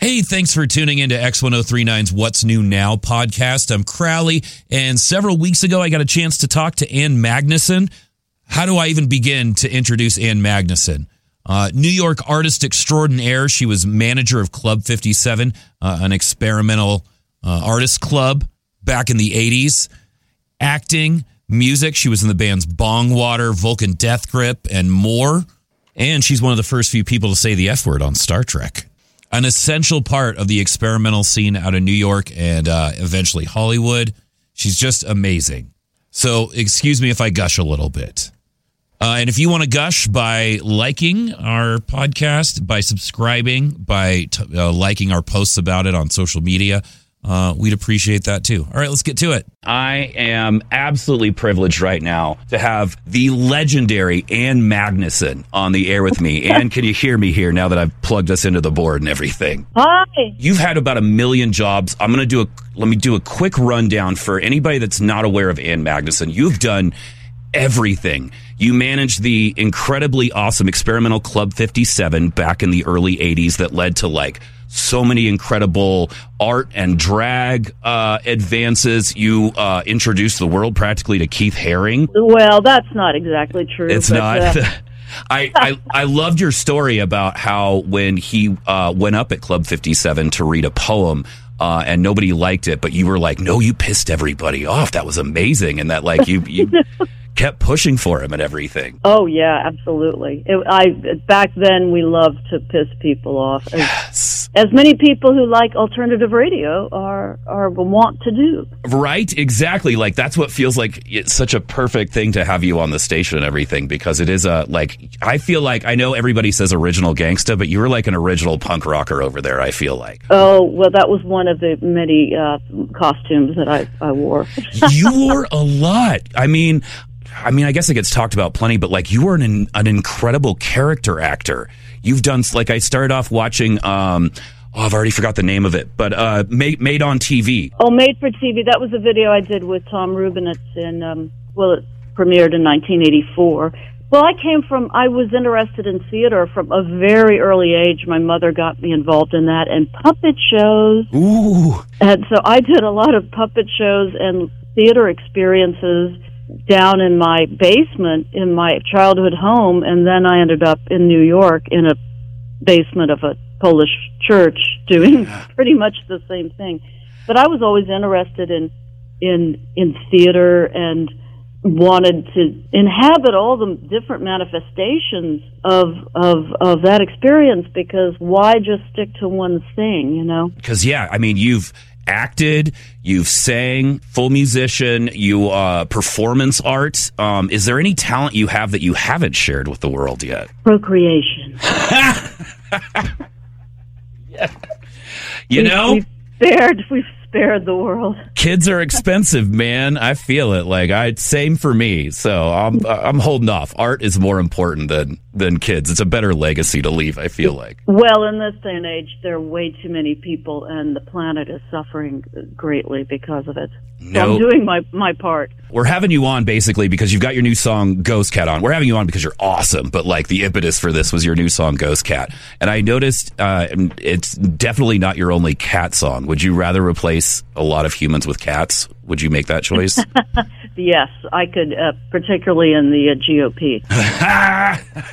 Hey, thanks for tuning into X1039's What's New Now podcast. I'm Crowley, and several weeks ago, I got a chance to talk to Ann Magnuson. How do I even begin to introduce Ann Magnuson? Uh, New York artist extraordinaire. She was manager of Club 57, uh, an experimental uh, artist club back in the 80s. Acting, music. She was in the bands Bongwater, Vulcan Death Grip, and more. And she's one of the first few people to say the F word on Star Trek an essential part of the experimental scene out of New York and uh, eventually Hollywood. She's just amazing. So, excuse me if I gush a little bit. Uh, and if you want to gush by liking our podcast, by subscribing, by t- uh, liking our posts about it on social media, uh, we'd appreciate that too. All right, let's get to it. I am absolutely privileged right now to have the legendary Ann Magnuson on the air with me. Ann, can you hear me here now that I've plugged us into the board and everything? Hi. You've had about a million jobs. I'm going to do a let me do a quick rundown for anybody that's not aware of Ann Magnuson. You've done everything. You managed the incredibly awesome experimental Club 57 back in the early 80s that led to like so many incredible art and drag uh, advances. You uh, introduced the world practically to Keith Haring. Well, that's not exactly true. It's but, not. uh, I, I I loved your story about how when he uh, went up at Club 57 to read a poem. Uh, and nobody liked it, but you were like, "No, you pissed everybody off. That was amazing," and that like you you kept pushing for him and everything. oh yeah, absolutely. It, I back then we loved to piss people off, as, Yes. as many people who like alternative radio are are want to do. Right? Exactly. Like that's what feels like it's such a perfect thing to have you on the station and everything because it is a like I feel like I know everybody says original gangsta, but you were like an original punk rocker over there. I feel like Oh well, that was one of the many uh, costumes that I I wore. you wore a lot. I mean, I mean, I guess it gets talked about plenty, but like you were an an incredible character actor. You've done like I started off watching. um Oh, I've already forgot the name of it, but uh, made made on TV. Oh, made for TV. That was a video I did with Tom Rubnitz in, um, well, it premiered in 1984. Well, I came from, I was interested in theater from a very early age. My mother got me involved in that and puppet shows. Ooh, And so I did a lot of puppet shows and theater experiences down in my basement in my childhood home. And then I ended up in New York in a basement of a Polish church doing pretty much the same thing. But I was always interested in, in, in theater and wanted to inhabit all the different manifestations of, of, of that experience because why just stick to one thing, you know? because yeah, I mean, you've acted, you've sang, full musician, you uh, performance art. Um, is there any talent you have that you haven't shared with the world yet? Procreation. You know, We've spared, we've spared the world. kids are expensive, man. I feel it. Like I same for me. So I'm I'm holding off. Art is more important than than kids. It's a better legacy to leave. I feel like. Well, in this day and age, there are way too many people, and the planet is suffering greatly because of it. No. I'm doing my my part. We're having you on basically because you've got your new song Ghost Cat on. We're having you on because you're awesome, but like the impetus for this was your new song Ghost Cat. And I noticed uh, it's definitely not your only cat song. Would you rather replace a lot of humans with cats? Would you make that choice? Yes, I could, uh, particularly in the uh, GOP.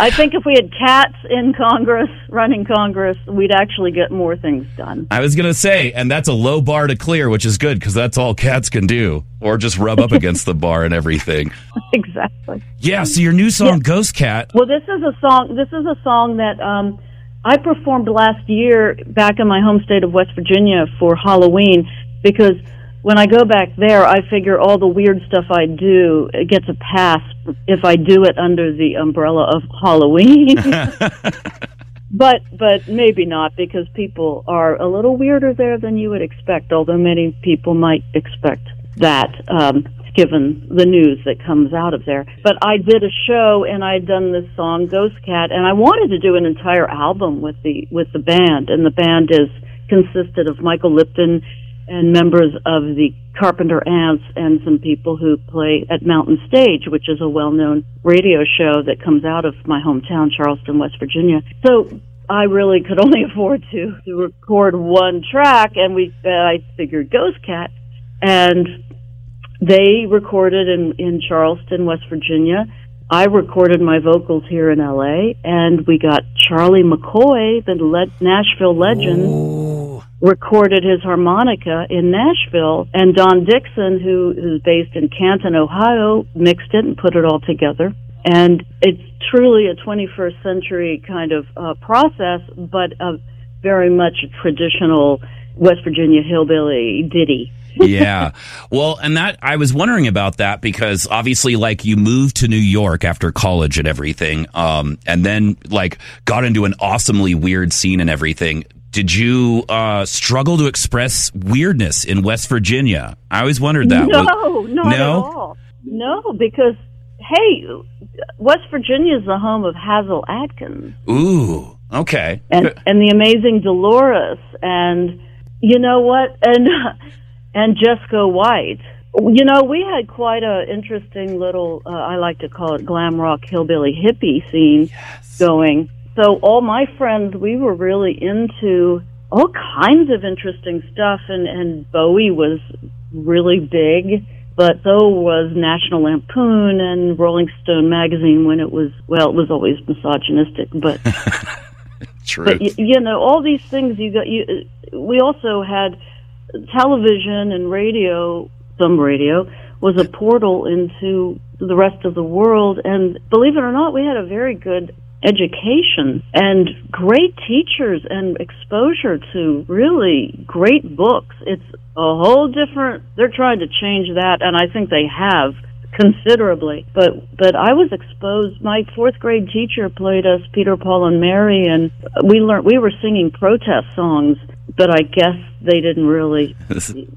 I think if we had cats in Congress, running Congress, we'd actually get more things done. I was going to say, and that's a low bar to clear, which is good because that's all cats can do, or just rub up against the bar and everything. exactly. Yeah, so your new song Ghost Cat. Well, this is a song. This is a song that um, I performed last year back in my home state of West Virginia for Halloween because when I go back there, I figure all the weird stuff I do it gets a pass if I do it under the umbrella of Halloween. but but maybe not because people are a little weirder there than you would expect. Although many people might expect that. Um, given the news that comes out of there. But I did a show and I'd done this song Ghost Cat and I wanted to do an entire album with the with the band and the band is consisted of Michael Lipton and members of the Carpenter Ants and some people who play at Mountain Stage, which is a well-known radio show that comes out of my hometown, Charleston, West Virginia. So I really could only afford to, to record one track, and we uh, I figured Ghost Cat, and they recorded in in Charleston, West Virginia. I recorded my vocals here in LA, and we got Charlie McCoy, the le- Nashville legend, Ooh. Recorded his harmonica in Nashville, and Don Dixon, who is based in Canton, Ohio, mixed it and put it all together. And it's truly a 21st century kind of uh, process, but a very much a traditional West Virginia hillbilly ditty. yeah. Well, and that I was wondering about that because obviously, like, you moved to New York after college and everything, um, and then like got into an awesomely weird scene and everything. Did you uh, struggle to express weirdness in West Virginia? I always wondered that. No, Was- not at all. No, because hey, West Virginia is the home of Hazel Atkins Ooh. Okay. and and the amazing Dolores, and you know what, and and Jesco White. You know, we had quite a interesting little, uh, I like to call it glam rock hillbilly hippie scene going. So all my friends, we were really into all kinds of interesting stuff, and and Bowie was really big, but so was National Lampoon and Rolling Stone magazine when it was well, it was always misogynistic, but True. but y- you know all these things you got you we also had television and radio some radio was a portal into the rest of the world and believe it or not we had a very good education and great teachers and exposure to really great books it's a whole different they're trying to change that and i think they have considerably but but i was exposed my fourth grade teacher played us peter paul and mary and we learned we were singing protest songs but i guess they didn't really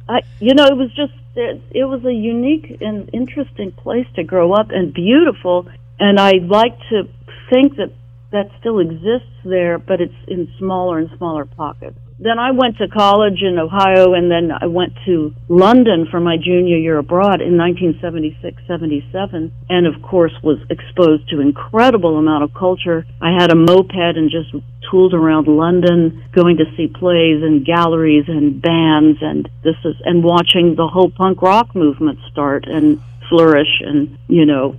I, you know, it was just it, it was a unique and interesting place to grow up and beautiful. And I'd like to think that that still exists there, but it's in smaller and smaller pockets. Then I went to college in Ohio, and then I went to London for my junior year abroad in 1976, 77, and of course was exposed to incredible amount of culture. I had a moped and just tooled around London, going to see plays and galleries and bands, and this is and watching the whole punk rock movement start and flourish, and you know,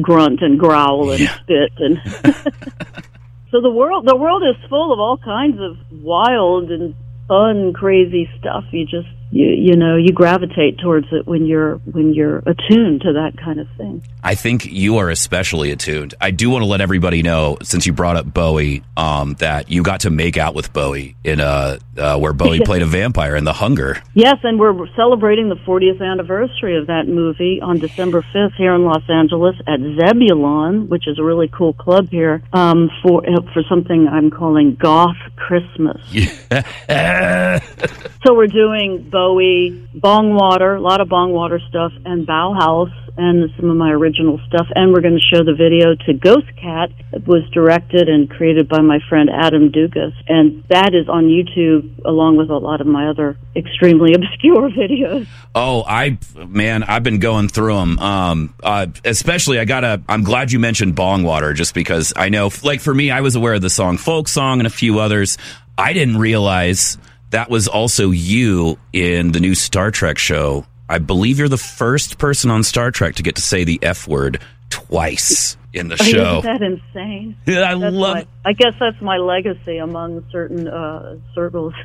grunt and growl and spit and. so the world, the world is full of all kinds of wild and fun, crazy stuff. You just you you know you gravitate towards it when you're when you're attuned to that kind of thing. I think you are especially attuned. I do want to let everybody know, since you brought up Bowie, um, that you got to make out with Bowie in uh, uh, where Bowie played a vampire in The Hunger. Yes, and we're celebrating the 40th anniversary of that movie on December 5th here in Los Angeles at Zebulon, which is a really cool club here, um, for uh, for something I'm calling Goth Christmas. So we're doing Bowie, Bongwater, a lot of Bongwater stuff, and Bauhaus, and some of my original stuff. And we're going to show the video to Ghost Cat. It was directed and created by my friend Adam Dugas, and that is on YouTube along with a lot of my other extremely obscure videos. Oh, I man, I've been going through them. Um, uh, especially, I gotta. I'm glad you mentioned Bongwater just because I know, like for me, I was aware of the song "Folk Song" and a few others. I didn't realize that was also you in the new Star Trek show. I believe you're the first person on Star Trek to get to say the F word twice in the show. Isn't that insane? I That's love my. I guess that's my legacy among certain uh, circles.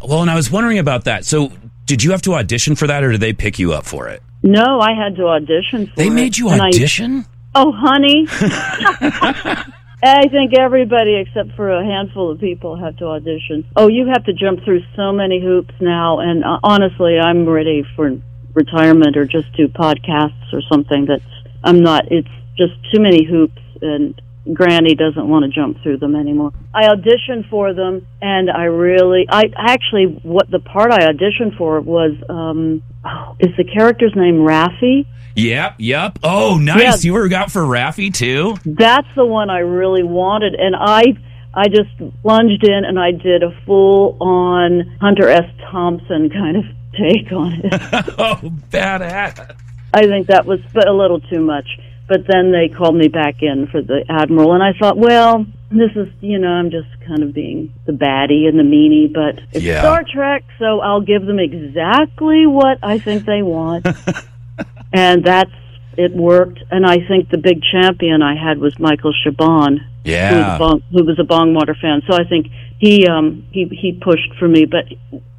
Well, and I was wondering about that. So, did you have to audition for that, or did they pick you up for it? no, I had to audition for They it, made you and I- audition. Oh, honey. I think everybody except for a handful of people have to audition. Oh, you have to jump through so many hoops now, and uh, honestly, I'm ready for retirement or just do podcasts or something. That's I'm not. It's just too many hoops, and Granny doesn't want to jump through them anymore. I auditioned for them, and I really, I actually, what the part I auditioned for was, um, oh, is the character's name Raffi? Yep, yep. Oh, nice. Yeah. You were out for Raffi too. that's the one I really wanted, and I I just plunged in and I did a full on Hunter S. Thompson kind of take on it. oh, badass. I think that was a little too much. But then they called me back in for the Admiral, and I thought, well, this is, you know, I'm just kind of being the baddie and the meanie, but it's Yeah. Star Trek, so I'll give them exactly what I think they want. and that's, it worked. And I think the big champion I had was Michael Chabon, who, was a Yeah. Bong, who was a Bongwater fan. So I think he, um, he, he pushed for me, but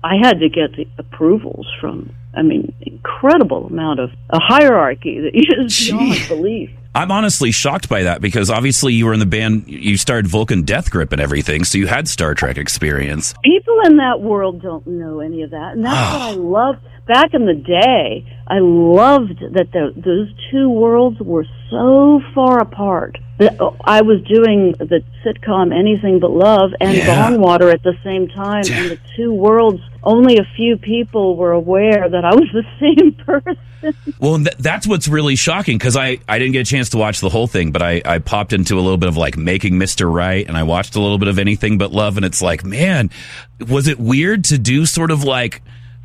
I had to get the approvals from, I mean, incredible amount of a hierarchy that you just beyond Gee. belief. I'm honestly shocked by that because obviously you were in the band, you started Vulcan Death Grip and everything, so you had Star Trek experience. people in that world don't know any of that, and that's what I loved. Back in the day, I loved that the, those two worlds were so far apart. I was doing the sitcom Anything But Love and Yeah. Water at the same time, and the two worlds. Only a few people were aware that I was the same person. Well, th- that's what's really shocking because I, I didn't get a chance to watch the whole thing, but I, I popped into a little bit of like Making Mr. Right and I watched a little bit of Anything But Love, and it's like, man, was it weird to do sort of like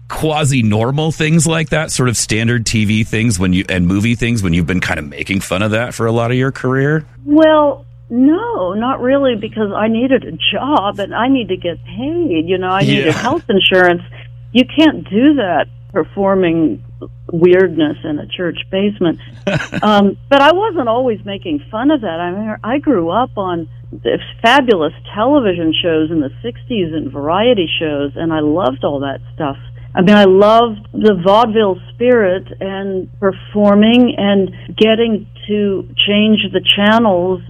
quasi normal things like that, sort of standard TV things when you and movie things when you've been kind of making fun of that for a lot of your career? Well, no, not really, because I needed a job and I need to get paid. You know, I needed Yeah. health insurance. You can't do that performing weirdness in a church basement. um, but I wasn't always making fun of that. I mean, I grew up on the fabulous television shows in the 60s and variety shows, and I loved all that stuff. I mean, I loved the vaudeville spirit and performing and getting to change the channels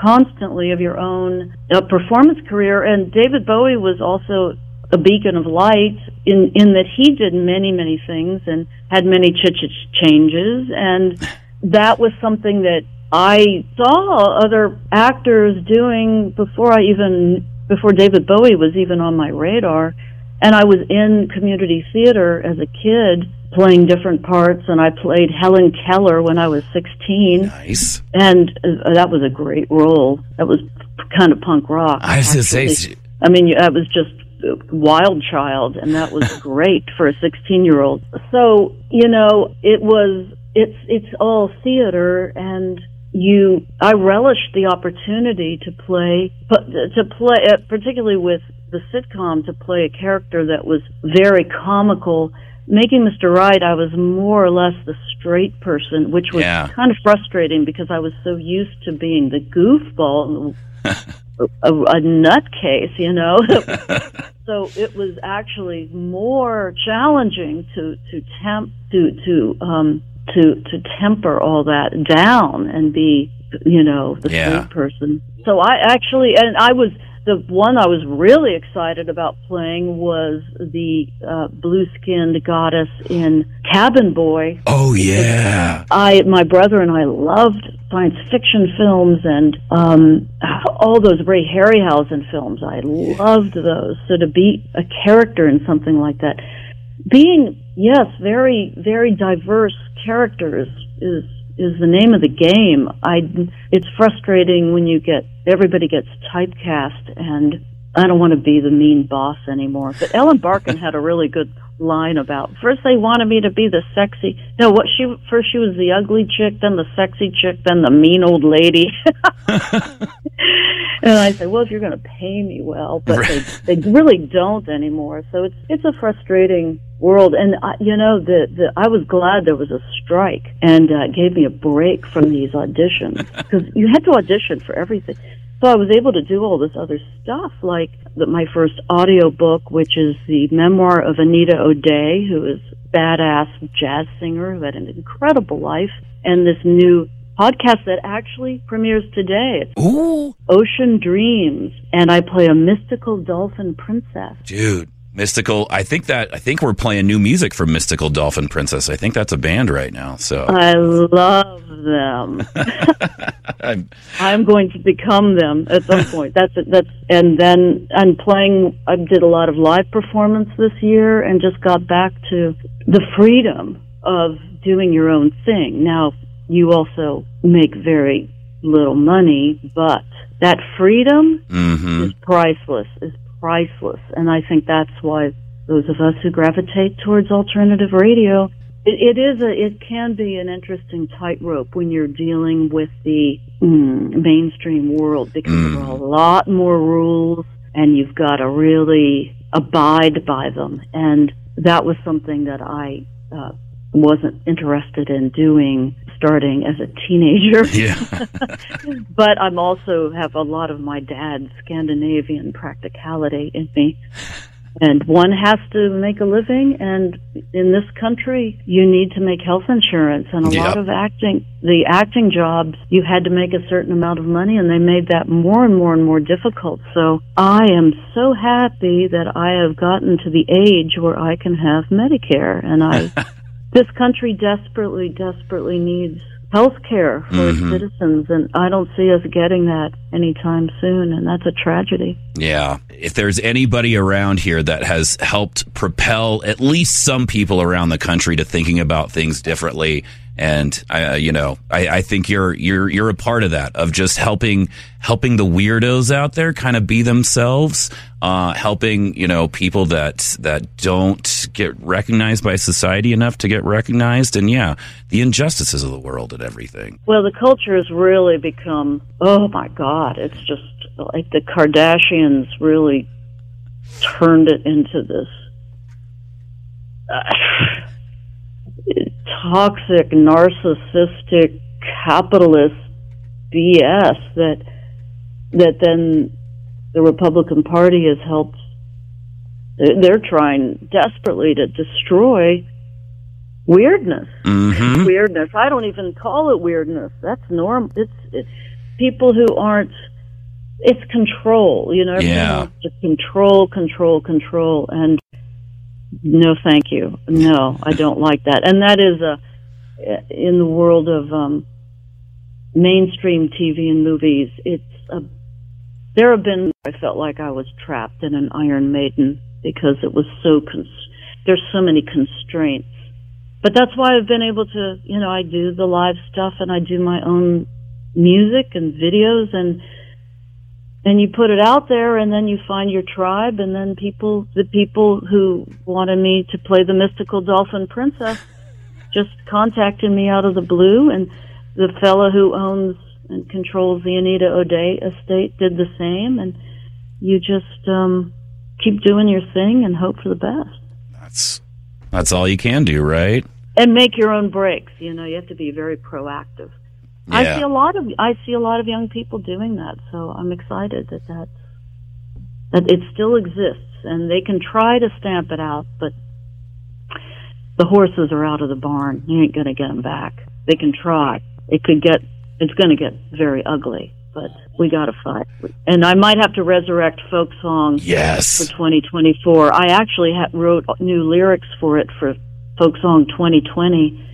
constantly of your own uh, performance career. And David Bowie was also a beacon of light in in that he did many many things and had many ch- ch- changes and that was something that I saw other actors doing before I even before David Bowie was even on my radar and I was in community theater as a kid playing different parts and I played Helen Keller when I was 16 Nice. and uh, that was a great role that was kind of punk rock I was say. I mean, I was just wild child, and that was great for a 16 year old. So, you know, it was, it's, it's all theater, and you, I relished the opportunity to play, but to play, uh, particularly with the sitcom, to play a character that was very comical. Making Mr. Right, I was more or less the straight person, which was Yeah. kind of frustrating because I was so used to being the goofball a, a nutcase, you know. so it was actually more challenging to to temp to to um to to temper all that down and be you know the Yeah. person. So I actually and I was the one I was really excited about playing was the uh, blue-skinned goddess in Cabin Boy. Oh yeah. I, my brother and I loved science fiction films and um, all those Ray Harryhausen films. I loved those. So to be a character in something like that, being yes, very very diverse characters is is the name of the game. I it's frustrating when you get everybody gets typecast and I don't want to be the mean boss anymore. But Ellen Barkin had a really good line about first they wanted me to be the sexy no what she first she was the ugly chick then the sexy chick then the mean old lady and I said well if you're going to pay me well but they they really don't anymore so it's it's a frustrating world and I, you know the the I was glad there was a strike and uh, gave me a break from these auditions because you had to audition for everything so I was able to do all this other stuff, like the, my first audio book, which is the memoir of Anita O'Day, who is a badass jazz singer who had an incredible life, and this new podcast that actually premieres today. It's Ooh, Ocean Dreams, and I play a mystical dolphin princess. dude. Mystical. I think that I think we're playing new music from Mystical Dolphin Princess. I think that's a band right now. So I love them. I'm, I'm going to become them at some point. That's that's and then I'm playing. I did a lot of live performance this year, and just got back to the freedom of doing your own thing. Now you also make very little money, but that freedom hmm is priceless. Is priceless, and I think that's why those of us who gravitate towards alternative radio, it, it is a, it can be an interesting tightrope when you're dealing with the mm, mainstream world because Mm. there are a lot more rules and you've got to really abide by them. And that was something that I uh, wasn't interested in doing starting as a teenager. Yeah. but I'm also have a lot of my dad's Scandinavian practicality in me. And one has to make a living, and in this country, you need to make health insurance. And a Yep. lot of acting, the acting jobs, you had to make a certain amount of money, and they made that more and more and more difficult. So I am so happy that I have gotten to the age where I can have Medicare, and I, this country desperately, desperately needs health care for its Mhm. citizens, and I don't see us getting that anytime soon, and that's a tragedy. Yeah. If there's anybody around here that has helped propel at least some people around the country to thinking about things differently, and I, uh, you know, I, I think you're you're you're a part of that of just helping helping the weirdos out there kind of be themselves, uh, helping you know people that that don't get recognized by society enough to get recognized, and yeah, the injustices of the world and everything. Well, the culture has really become, oh my God, it's just like the Kardashians really turned it into this uh, toxic, narcissistic, capitalist BS that that then the Republican Party has helped. They're trying desperately to destroy weirdness hmm weirdness. I don't even call it weirdness. That's normal. It's, it's people who aren't. It's control. You know, everyone Yeah. wants to control, control, control, and no, thank you. No, I don't like that. And that is a in the world of um, mainstream TV and movies. It's a. There have been. I felt like I was trapped in an Iron Maiden because it was so. Cons- there's so many constraints but that's why I've been able to, you know, I do the live stuff and I do my own music and videos and and you put it out there and then you find your tribe and then people the people who wanted me to play the mystical dolphin princess just contacted me out of the blue and the fellow who owns and controls the Anita O'Day estate did the same and you just um keep doing your thing and hope for the best. That's that's all you can do, right? and make your own breaks. You know, you have to be very proactive. I see a lot of I see a lot of young people doing that, so I'm excited that that that it still exists, and they can try to stamp it out, but the horses are out of the barn. You ain't gonna get them back. They can try. It could get. It's gonna get very ugly, but we gotta fight. And I might have to resurrect folk songs for 2024. I actually ha- wrote new lyrics for it for Folk Song 2020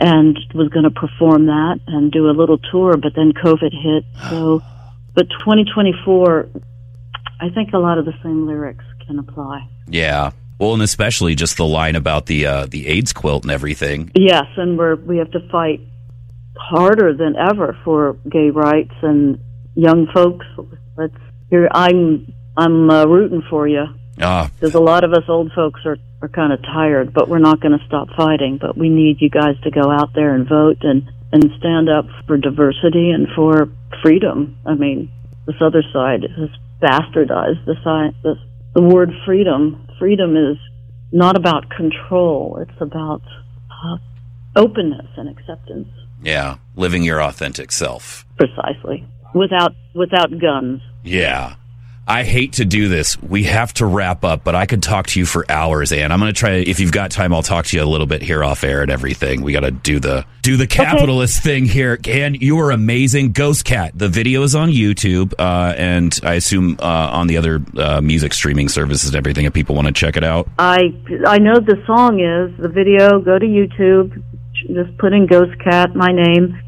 and was going to perform that and do a little tour, but then COVID hit. So, but 2024, I think a lot of the same lyrics can apply. Yeah. Well, and especially just the line about the uh, the AIDS quilt and everything. Yes, and we're we have to fight harder than ever for gay rights and young folks. Let's. Here, I'm I'm uh, rooting for you. Ah, because a lot of us old folks are, are kind of tired, but we're not going to stop fighting. But we need you guys to go out there and vote and, and stand up for diversity and for freedom. I mean, this other side has bastardized the, side, the, the word freedom. Freedom is not about control, it's about uh, openness and acceptance, yeah. Living your authentic self. precisely, without, without guns. Yeah. I hate to do this. We have to wrap up, but I could talk to you for hours, and I'm going to try. If you've got time, I'll talk to you a little bit here off air and everything. We got to do the do the capitalist thing here. And you are amazing. Ghost Cat. The video is on YouTube, uh, and I assume uh, on the other uh, music streaming services and everything. If people want to check it out, I I know the song is the video. Go to YouTube, just put in Ghost Cat, my name.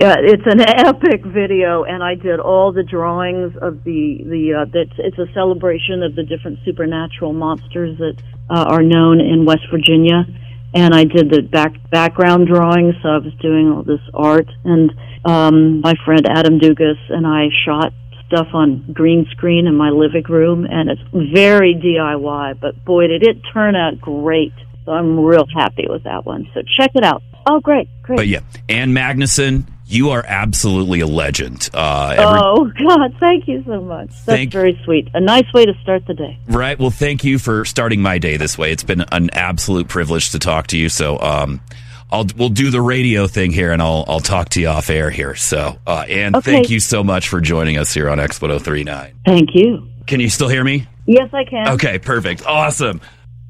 Yeah, it's an epic video, and I did all the drawings of the the. Uh, it's a celebration of the different supernatural monsters that uh, are known in West Virginia, and I did the back background drawings. So I was doing all this art, and um, my friend Adam Dugas and I shot stuff on green screen in my living room, and it's very DIY. But boy, did it turn out great! So I'm real happy with that one. So check it out. Oh, great, great. but yeah, Ann Magnuson. You are absolutely a legend. Uh, every, oh God, thank you so much. That's Thank- very sweet. A nice way to start the day. Right. Well, thank you for starting my day this way. It's been an absolute privilege to talk to you. So, um, I'll we'll do the radio thing here, and I'll I'll talk to you off air here. So, uh, and Okay. thank you so much for joining us here on X one zero three nine. Thank you. Can you still hear me? Yes, I can. Okay, perfect, awesome.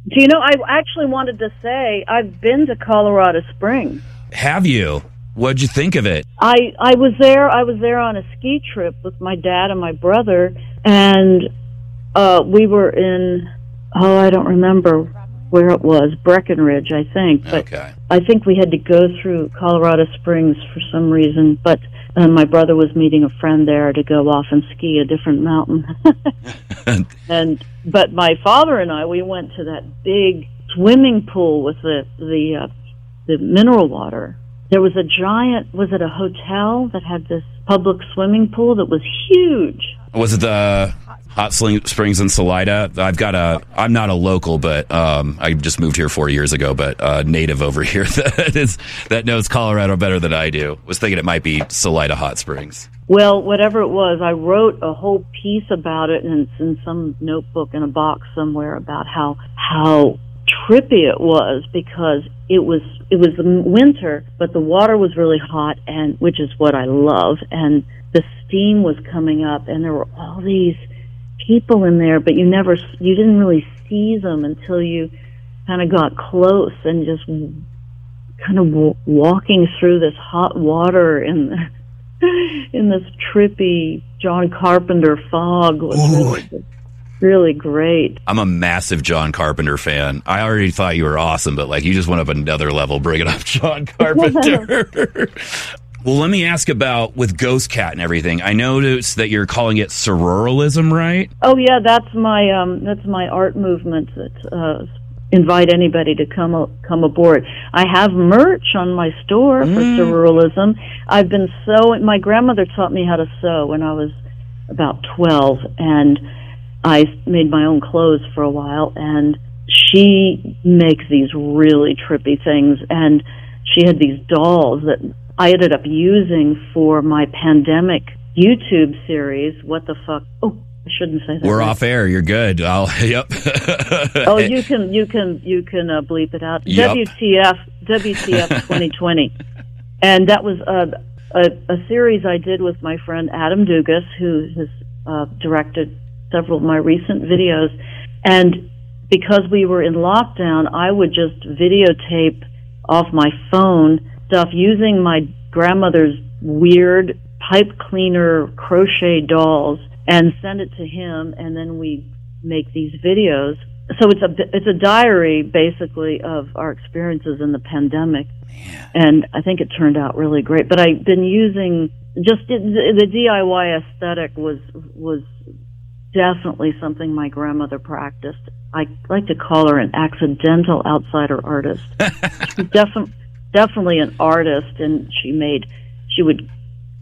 Do you know? I actually wanted to say I've been to Colorado Springs. Have you? What'd you think of it? I I was there. I was there on a ski trip with my dad and my brother, and uh, we were in. Oh, I don't remember where it was. Breckenridge, I think. But Okay. I think we had to go through Colorado Springs for some reason. But uh, my brother was meeting a friend there to go off and ski a different mountain. and but my father and I, we went to that big swimming pool with the the uh, the mineral water. There was a giant. Was it a hotel that had this public swimming pool that was huge? Was it the Hot Springs in Salida? I've got a. I'm not a local, but um, I just moved here four years ago. But a native over here that is that knows Colorado better than I do. Was thinking it might be Salida Hot Springs. Well, whatever it was, I wrote a whole piece about it, and it's in some notebook in a box somewhere about how how trippy it was because it was it was the winter, but the water was really hot, and which is what I love, and the steam was coming up, and there were all these people in there, but you never you didn't really see them until you kind of got close and just kind of w- walking through this hot water and in this trippy John Carpenter fog. Was really, great. I'm a massive John Carpenter fan. I already thought you were awesome, but like you just went up another level bringing up John Carpenter. well, let me ask about with Ghost Cat and everything. I noticed that you're calling it sororalism, right? Oh yeah, that's my um, that's my art movement that uh, invite anybody to come come aboard. I have merch on my store for sororalism. I've been sewing. My grandmother taught me how to sew when I was about twelve, and I made my own clothes for a while. And she makes these really trippy things, and she had these dolls that I ended up using for my pandemic YouTube series. What the fuck? Oh, I shouldn't say that. We're right? off air. You're good. I'll. Yep. Oh, you can you can you can uh, bleep it out. Yup. WTF WTF 2020, and that was uh, a a series I did with my friend Adam Dugas, who has uh, directed several of my recent videos, and because we were in lockdown, I would just videotape off my phone stuff using my grandmother's weird pipe cleaner crochet dolls and send it to him and then we make these videos. So it's a it's a diary basically of our experiences in the pandemic. And i think it turned out really great. But i've been using just the, the diy aesthetic was was definitely something my grandmother practiced. I like to call her an accidental outsider artist. She's defi- definitely an artist and she made she would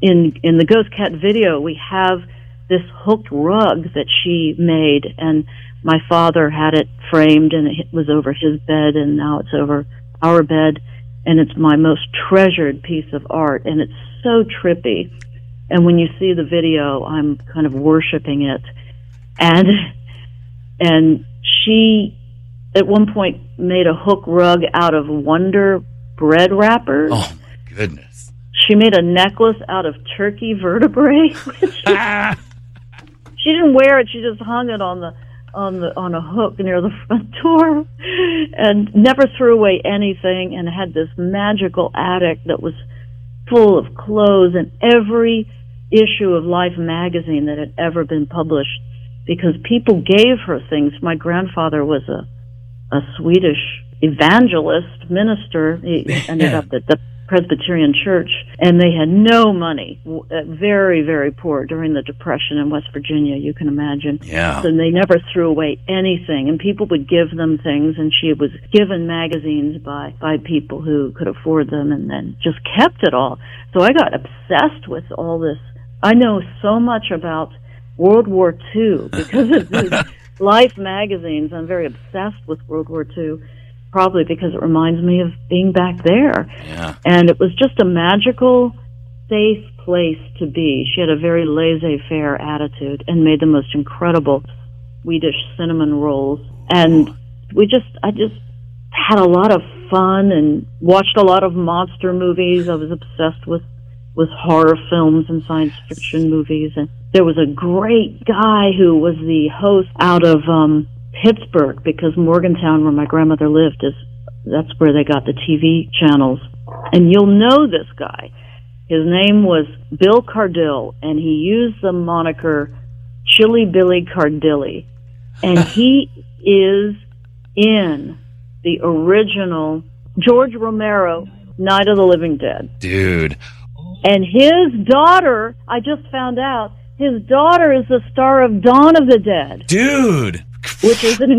in in the ghost cat video we have this hooked rug that she made and my father had it framed and it was over his bed and now it's over our bed and it's my most treasured piece of art and it's so trippy. And when you see the video i'm kind of worshiping it and and she at one point made a hook rug out of wonder bread wrappers oh my goodness. she made a necklace out of turkey vertebrae she didn't wear it she just hung it on the on the on a hook near the front door and never threw away anything and had this magical attic that was full of clothes and every issue of life magazine that had ever been published because people gave her things my grandfather was a a swedish evangelist minister he ended up at the Presbyterian church, and they had no money, uh, very, very poor during the Depression in West Virginia, you can imagine. Yeah. And they never threw away anything, and people would give them things, and she was given magazines by, by people who could afford them, and then just kept it all. So I got obsessed with all this. I know so much about World War II because of these Life magazines. I'm very obsessed with World War II probably because it reminds me of being back there. Yeah. And it was just a magical safe place to be. She had a very laissez-faire attitude and made the most incredible Swedish cinnamon rolls. And we just, I just had a lot of fun and watched a lot of monster movies. I was obsessed with with horror films and science fiction movies. And there was a great guy who was the host out of um, Pittsburgh because Morgantown, where my grandmother lived, is that's where they got the TV channels. And you'll know this guy. His name was Bill Cardille, and he used the moniker Chilly Billy Cardille. And he is in the original George Romero Night of the Living Dead. Dude. And his daughter, I just found out, his daughter is the star of Dawn of the Dead. Dude. Which is an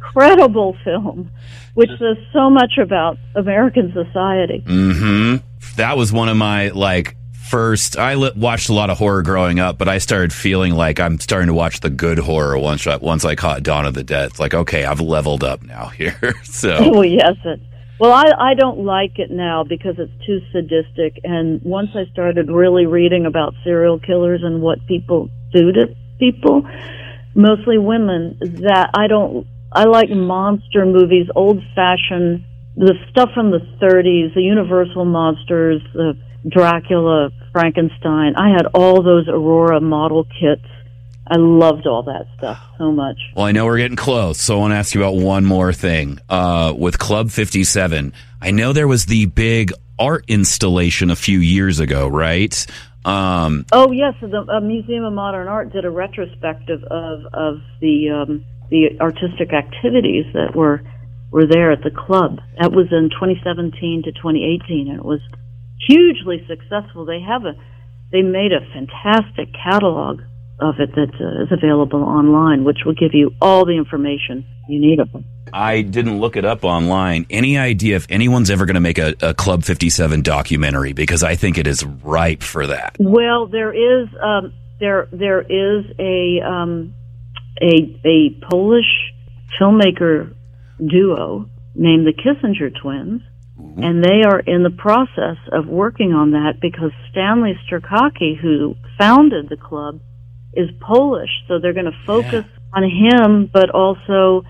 incredible film, which says so much about American society. Mm-hmm. That was one of my, like, first. I li- watched a lot of horror growing up, but I started feeling like I'm starting to watch the good horror once, I- once I caught Dawn of the Dead. It's like, okay, I've leveled up now here. so. Oh yes, it. Well, I I don't like it now because it's too sadistic. And once I started really reading about serial killers and what people do to people, mostly women, that I don't. I like monster movies, old fashioned, the stuff from the 30s, the Universal monsters, the Dracula, Frankenstein. I had all those Aurora model kits. I loved all that stuff so much. Well, I know we're getting close, so I want to ask you about one more thing. Uh, with Club 57, I know there was the big art installation a few years ago, right? Um, Oh yes, the uh, Museum of Modern Art did a retrospective of of the um, the artistic activities that were were there at the club. That was in 2017 to 2018, and it was hugely successful. They have a they made a fantastic catalog of it that uh, is available online, which will give you all the information you need of them. I didn't look it up online. Any idea if anyone's ever going to make a, a Club 57 documentary? Because I think it is ripe for that. Well, there is um, there there is a um, a a Polish filmmaker duo named the Kissinger twins, and they are in the process of working on that because Stanley Strychacki, who founded the club, is Polish, so they're going to focus on him, but also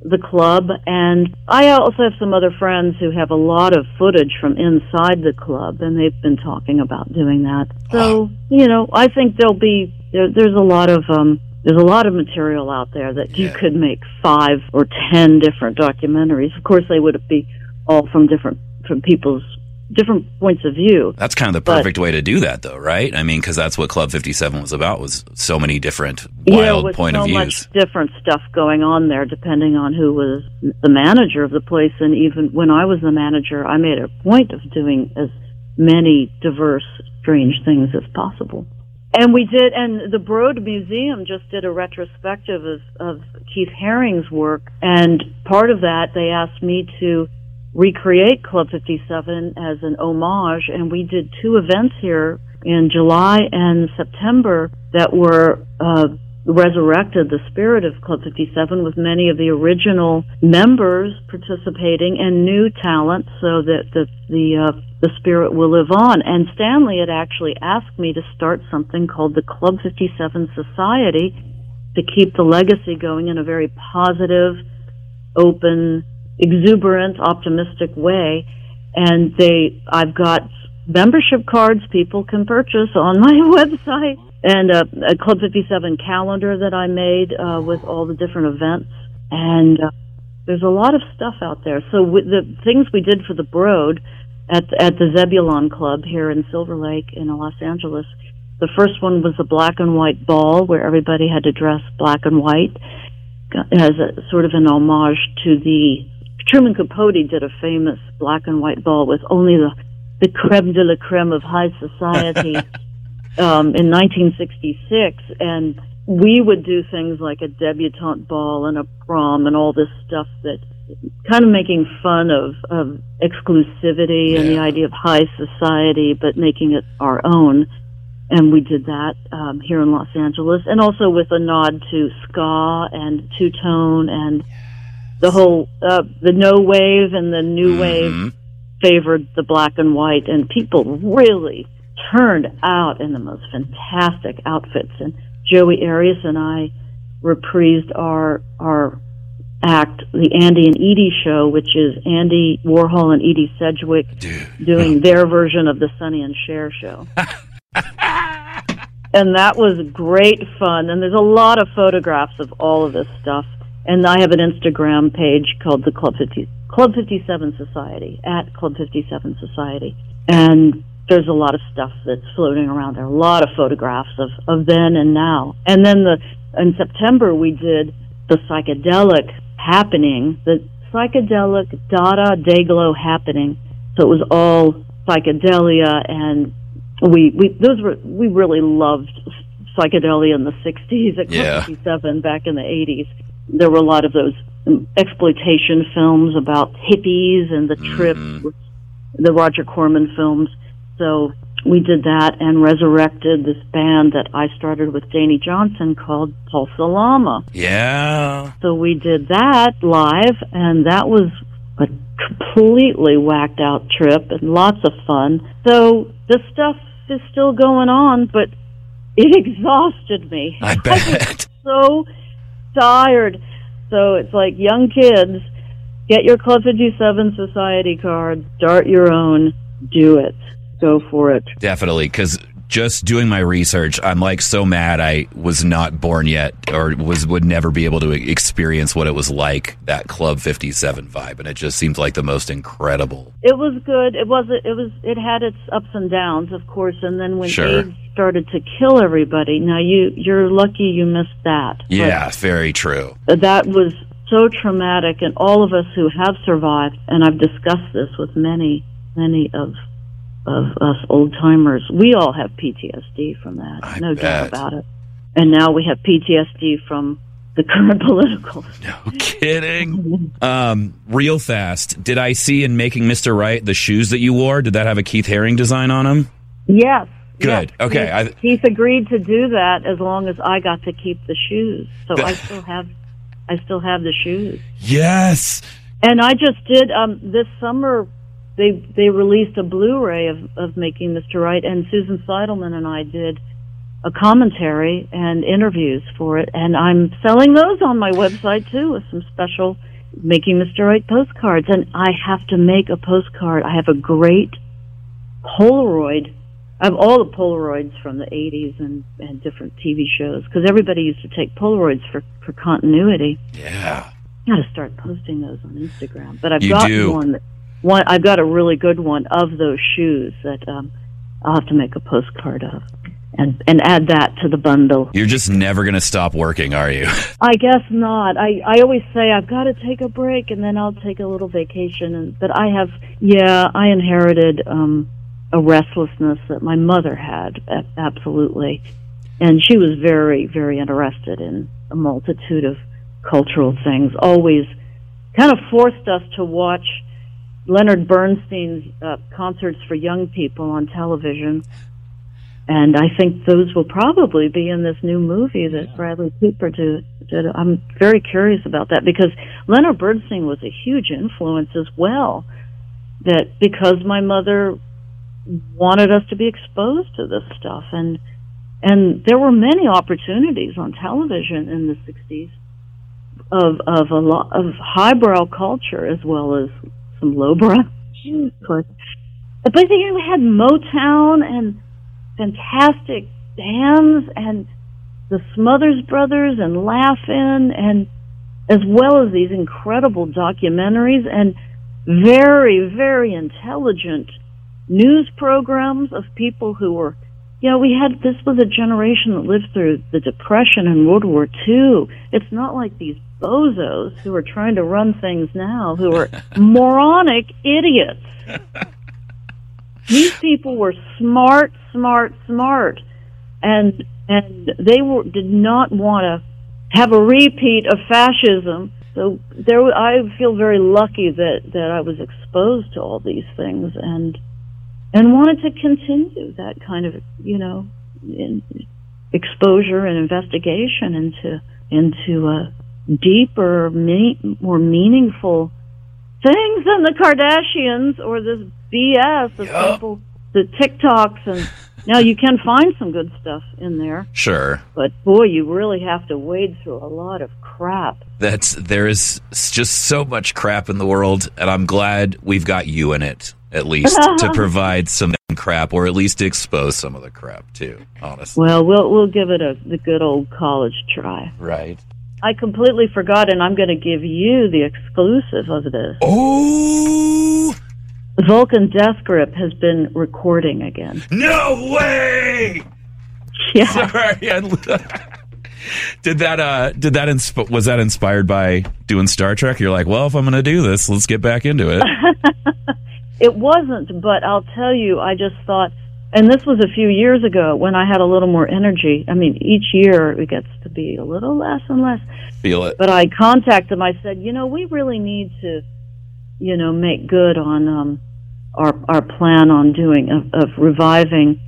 the club. And I also have some other friends who have a lot of footage from inside the club, and they've been talking about doing that. So, you know, I think there'll be there, there's a lot of um, there's a lot of material out there that you could make five or ten different documentaries. Of course, they would be all from different from people's different points of view. That's kind of the But- perfect way to do that, though, right? I mean, because that's what Club 57 was about, was so many different yeah, wild with point so of views. much different stuff going on there, depending on who was the manager of the place. And even when I was the manager, I made a point of doing as many diverse, strange things as possible. And we did, and the Broad Museum just did a retrospective of, of Keith Haring's work. And part of that, they asked me to recreate Club 57 as an homage. And we did two events here in July and September that were, uh, resurrected the spirit of Club 57 with many of the original members participating and new talent so that the, the, uh, the spirit will live on. And Stanley had actually asked me to start something called the Club 57 Society to keep the legacy going in a very positive, open, exuberant, optimistic way. And they, I've got membership cards people can purchase on my website and a, a Club 57 calendar that I made uh, with all the different events. And uh, there's a lot of stuff out there. So with the things we did for the Broad at at the Zebulon Club here in Silver Lake in Los Angeles, the first one was a black and white ball where everybody had to dress black and white as a sort of an homage to the Truman Capote did a famous black and white ball with only the the creme de la creme of high society um, in 1966, and we would do things like a debutante ball and a prom and all this stuff that kind of making fun of, of exclusivity and the idea of high society, but making it our own. And we did that um, here in Los Angeles, and also with a nod to ska and two tone and the whole uh, the no wave and the new wave favored the black and white, and people really turned out in the most fantastic outfits. And Joey Arias and I reprised our our act, the Andy and Edie show, which is Andy Warhol and Edie Sedgwick Dude. doing their version of the Sonny and Cher show. and that was great fun. And there's a lot of photographs of all of this stuff. And I have an Instagram page called the Club 50, Club 57 Society at Club 57 Society. And there's a lot of stuff that's floating around there. A lot of photographs of, of then and now. And then the in September we did the psychedelic happening, the psychedelic Dada Dayglow happening. So it was all psychedelia and we, we those were we really loved psychedelia in the 60s at Yeah. 57 back in the 80s. There were a lot of those um, exploitation films about hippies and the trip, the Roger Corman films. So we did that and resurrected this band that I started with Danny Johnson called Pulsallama. Yeah. So we did that live, and that was a completely whacked out trip and lots of fun. So the stuff is still going on, but it exhausted me. I bet. so tired. So it's like young kids, get your Club 57 Society card, start your own, do it. Go for it. Definitely, because just doing my research, I'm like so mad I was not born yet, or was would never be able to experience what it was like that Club 57 vibe, and it just seems like the most incredible. It was good. It was it was it had its ups and downs, of course. And then when Sure. AIDS started to kill everybody, now you you're lucky you missed that. But Yeah, very true. that was so traumatic, and all of us who have survived, and I've discussed this with many many of of us old timers, we all have PTSD from that. I no doubt about it. And now we have PTSD from the current political. No kidding. Um, real fast, did I see in Making Mr. Right the shoes that you wore? Did that have a Keith Haring design on them? Yes. Good. yes. Okay, I- Keith, Keith agreed to do that as long as I got to keep the shoes. So I still have, I still have the shoes. Yes. And I just did um this summer. They they released a Blu-ray of of Making Mr. Right, and Susan Seidelman and I did a commentary and interviews for it, and I'm selling those on my website too with some special Making Mr. Right postcards. And I have to make a postcard. I have a great Polaroid. I have all the Polaroids from the 80s and, and different TV shows because everybody used to take Polaroids for, for continuity. Yeah. Got to start posting those on Instagram. But I've You got do. one. That, one I've got a really good one of those shoes that um, I'll have to make a postcard of, and and add that to the bundle. You're just never going to stop working, are you? I guess not. I I always say I've got to take a break and then I'll take a little vacation. And but I have, yeah, I inherited um, a restlessness that my mother had, absolutely, and she was very very interested in a multitude of cultural things. Always kind of forced us to watch Leonard Bernstein's uh, concerts for young people on television. And I think those will probably be in this new movie that Bradley Cooper did, did. I'm very curious about that because Leonard Bernstein was a huge influence as well. That because my mother wanted us to be exposed to this stuff, and and there were many opportunities on television in the '60s of of a lot of highbrow culture as well as some lowbrow. But but you had Motown and fantastic bands and the Smothers Brothers and Laugh-In and as well as these incredible documentaries and very, very intelligent news programs of people who were, you know, we had, this was a generation that lived through the Depression and World War II. It's not like these bozos who are trying to run things now who are moronic idiots. These people were smart, smart, smart, and and they were did not want to have a repeat of fascism. So there, I feel very lucky that that I was exposed to all these things and and wanted to continue that kind of you know in, exposure and investigation into into uh, deeper, more meaningful things than the Kardashians or this BS of Yeah. people, the TikToks and now you can find some good stuff in there, Sure. but boy, you really have to wade through a lot of crap. That's there is just so much crap in the world, and I'm glad we've got you in it at least to provide some crap, or at least expose some of the crap too. Honestly, Well, we'll we'll give it a the good old college try. right? I completely forgot, and I'm going to give you the exclusive of this. Oh Vulcan Death Grip has been recording again. no way! Yeah. Sorry, I- did that? Uh, did that? Insp- was that inspired by doing Star Trek? You're like, well, if I'm going to do this, let's get back into it. It wasn't, but I'll tell you, I just thought, and this was a few years ago when I had a little more energy. I mean, each year it gets to be a little less and less. Feel it. But I contacted them. I said, you know, we really need to, you know, make good on um, our our plan on doing of, of reviving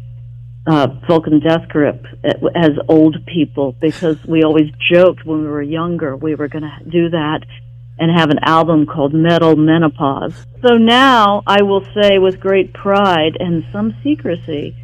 uh, Vulcan Death Grip as old people because we always joked when we were younger we were going to do that and have an album called Metal Menopause. So now I will say with great pride and some secrecy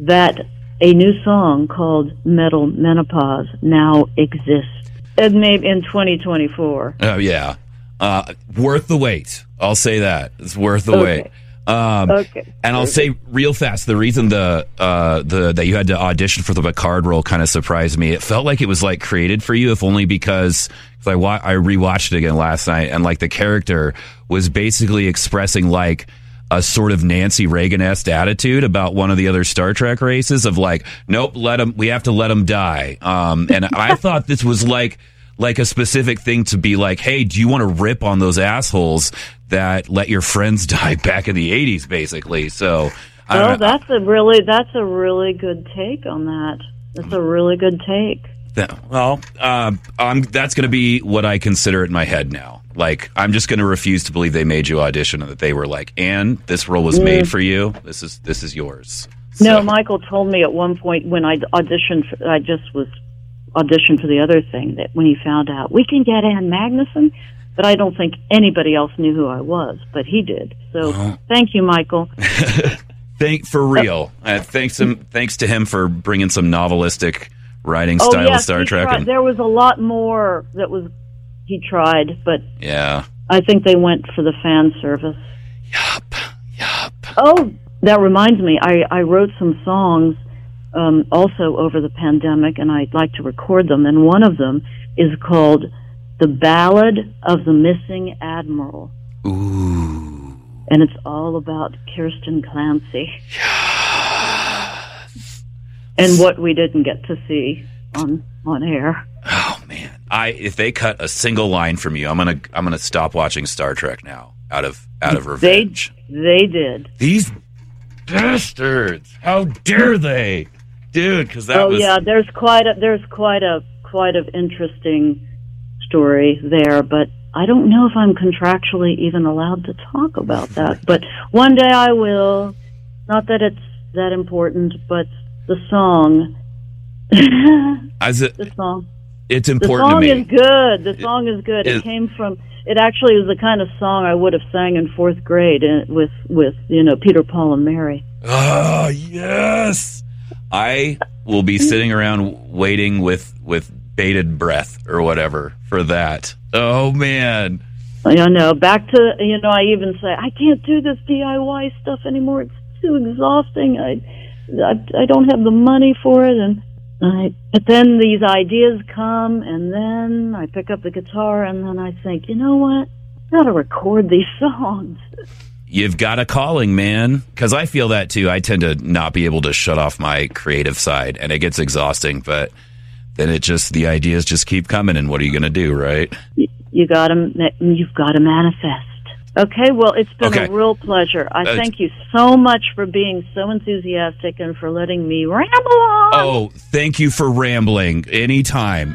that a new song called Metal Menopause now exists. And maybe in 2024. Oh yeah, uh, worth the wait. I'll say that it's worth the Okay. wait. Um, Okay. And I'll say real fast, the reason the uh, the that you had to audition for the Picard role kind of surprised me. It felt like it was like created for you, if only because cause I wa- I rewatched it again last night, and like the character was basically expressing like a sort of Nancy Reagan esque attitude about one of the other Star Trek races of like, nope, let him, we have to let him die. Um, and I thought this was like like a specific thing to be like, hey, do you want to rip on those assholes that let your friends die back in the '80s, basically? So, I Well, that's a really that's a really good take on that. That's a really good take. Well, um, I'm, that's going to be what I consider it in my head now. Like, I'm just going to refuse to believe they made you audition and that they were like, "Ann, this role was made mm. for you. This is this is yours." No, Michael told me at one point when I auditioned, I just was auditioned for the other thing that when he found out we can get Ann Magnuson, but I don't think anybody else knew who I was, but he did. So thank you, Michael. Thank for real. Uh, thanks him. Thanks to him for bringing some novelistic writing oh style yes, of Star Trek. tried- and, there was a lot more that was he tried, but yeah. I think they went for the fan service. Yup. Yup. Oh, that reminds me. I, I wrote some songs um, also over the pandemic, and I'd like to record them. And one of them is called "The Ballad of the Missing Admiral," Ooh. and it's all about Kirsten Clancy Yes. and what we didn't get to see on on air. Oh man. I if they cut a single line from you, I'm gonna I'm gonna stop watching Star Trek now. Out of out of revenge. They revenge. they did. These bastards! How dare they, dude? Because that oh was yeah, there's quite a there's quite a quite an interesting story there, but I don't know if I'm contractually even allowed to talk about that. But one day I will. Not that it's that important, but the song. the as it, song. it's The important to song me. is good. The song is good. It, it- came from. It actually was the kind of song I would have sang in fourth grade uh, with with you know Peter, Paul, and Mary. Oh yes, I will be sitting around waiting with with bated breath or whatever for that. Oh man, I know. Back to you know, I even say I can't do this DIY stuff anymore. It's too exhausting. I, I, I don't have the money for it, and I. But then these ideas come, and then I pick up the guitar, and then I think, you know what? I gotta record these songs. You've got a calling, man. Because I feel that too. I tend to not be able to shut off my creative side, and it gets exhausting. But then it just the ideas just keep coming, and what are you going to do, right? You gotta, you've gotta manifest. Okay, well, it's been Okay. a real pleasure. I Uh, thank you so much for being so enthusiastic and for letting me ramble on. Oh, thank you for rambling. Anytime.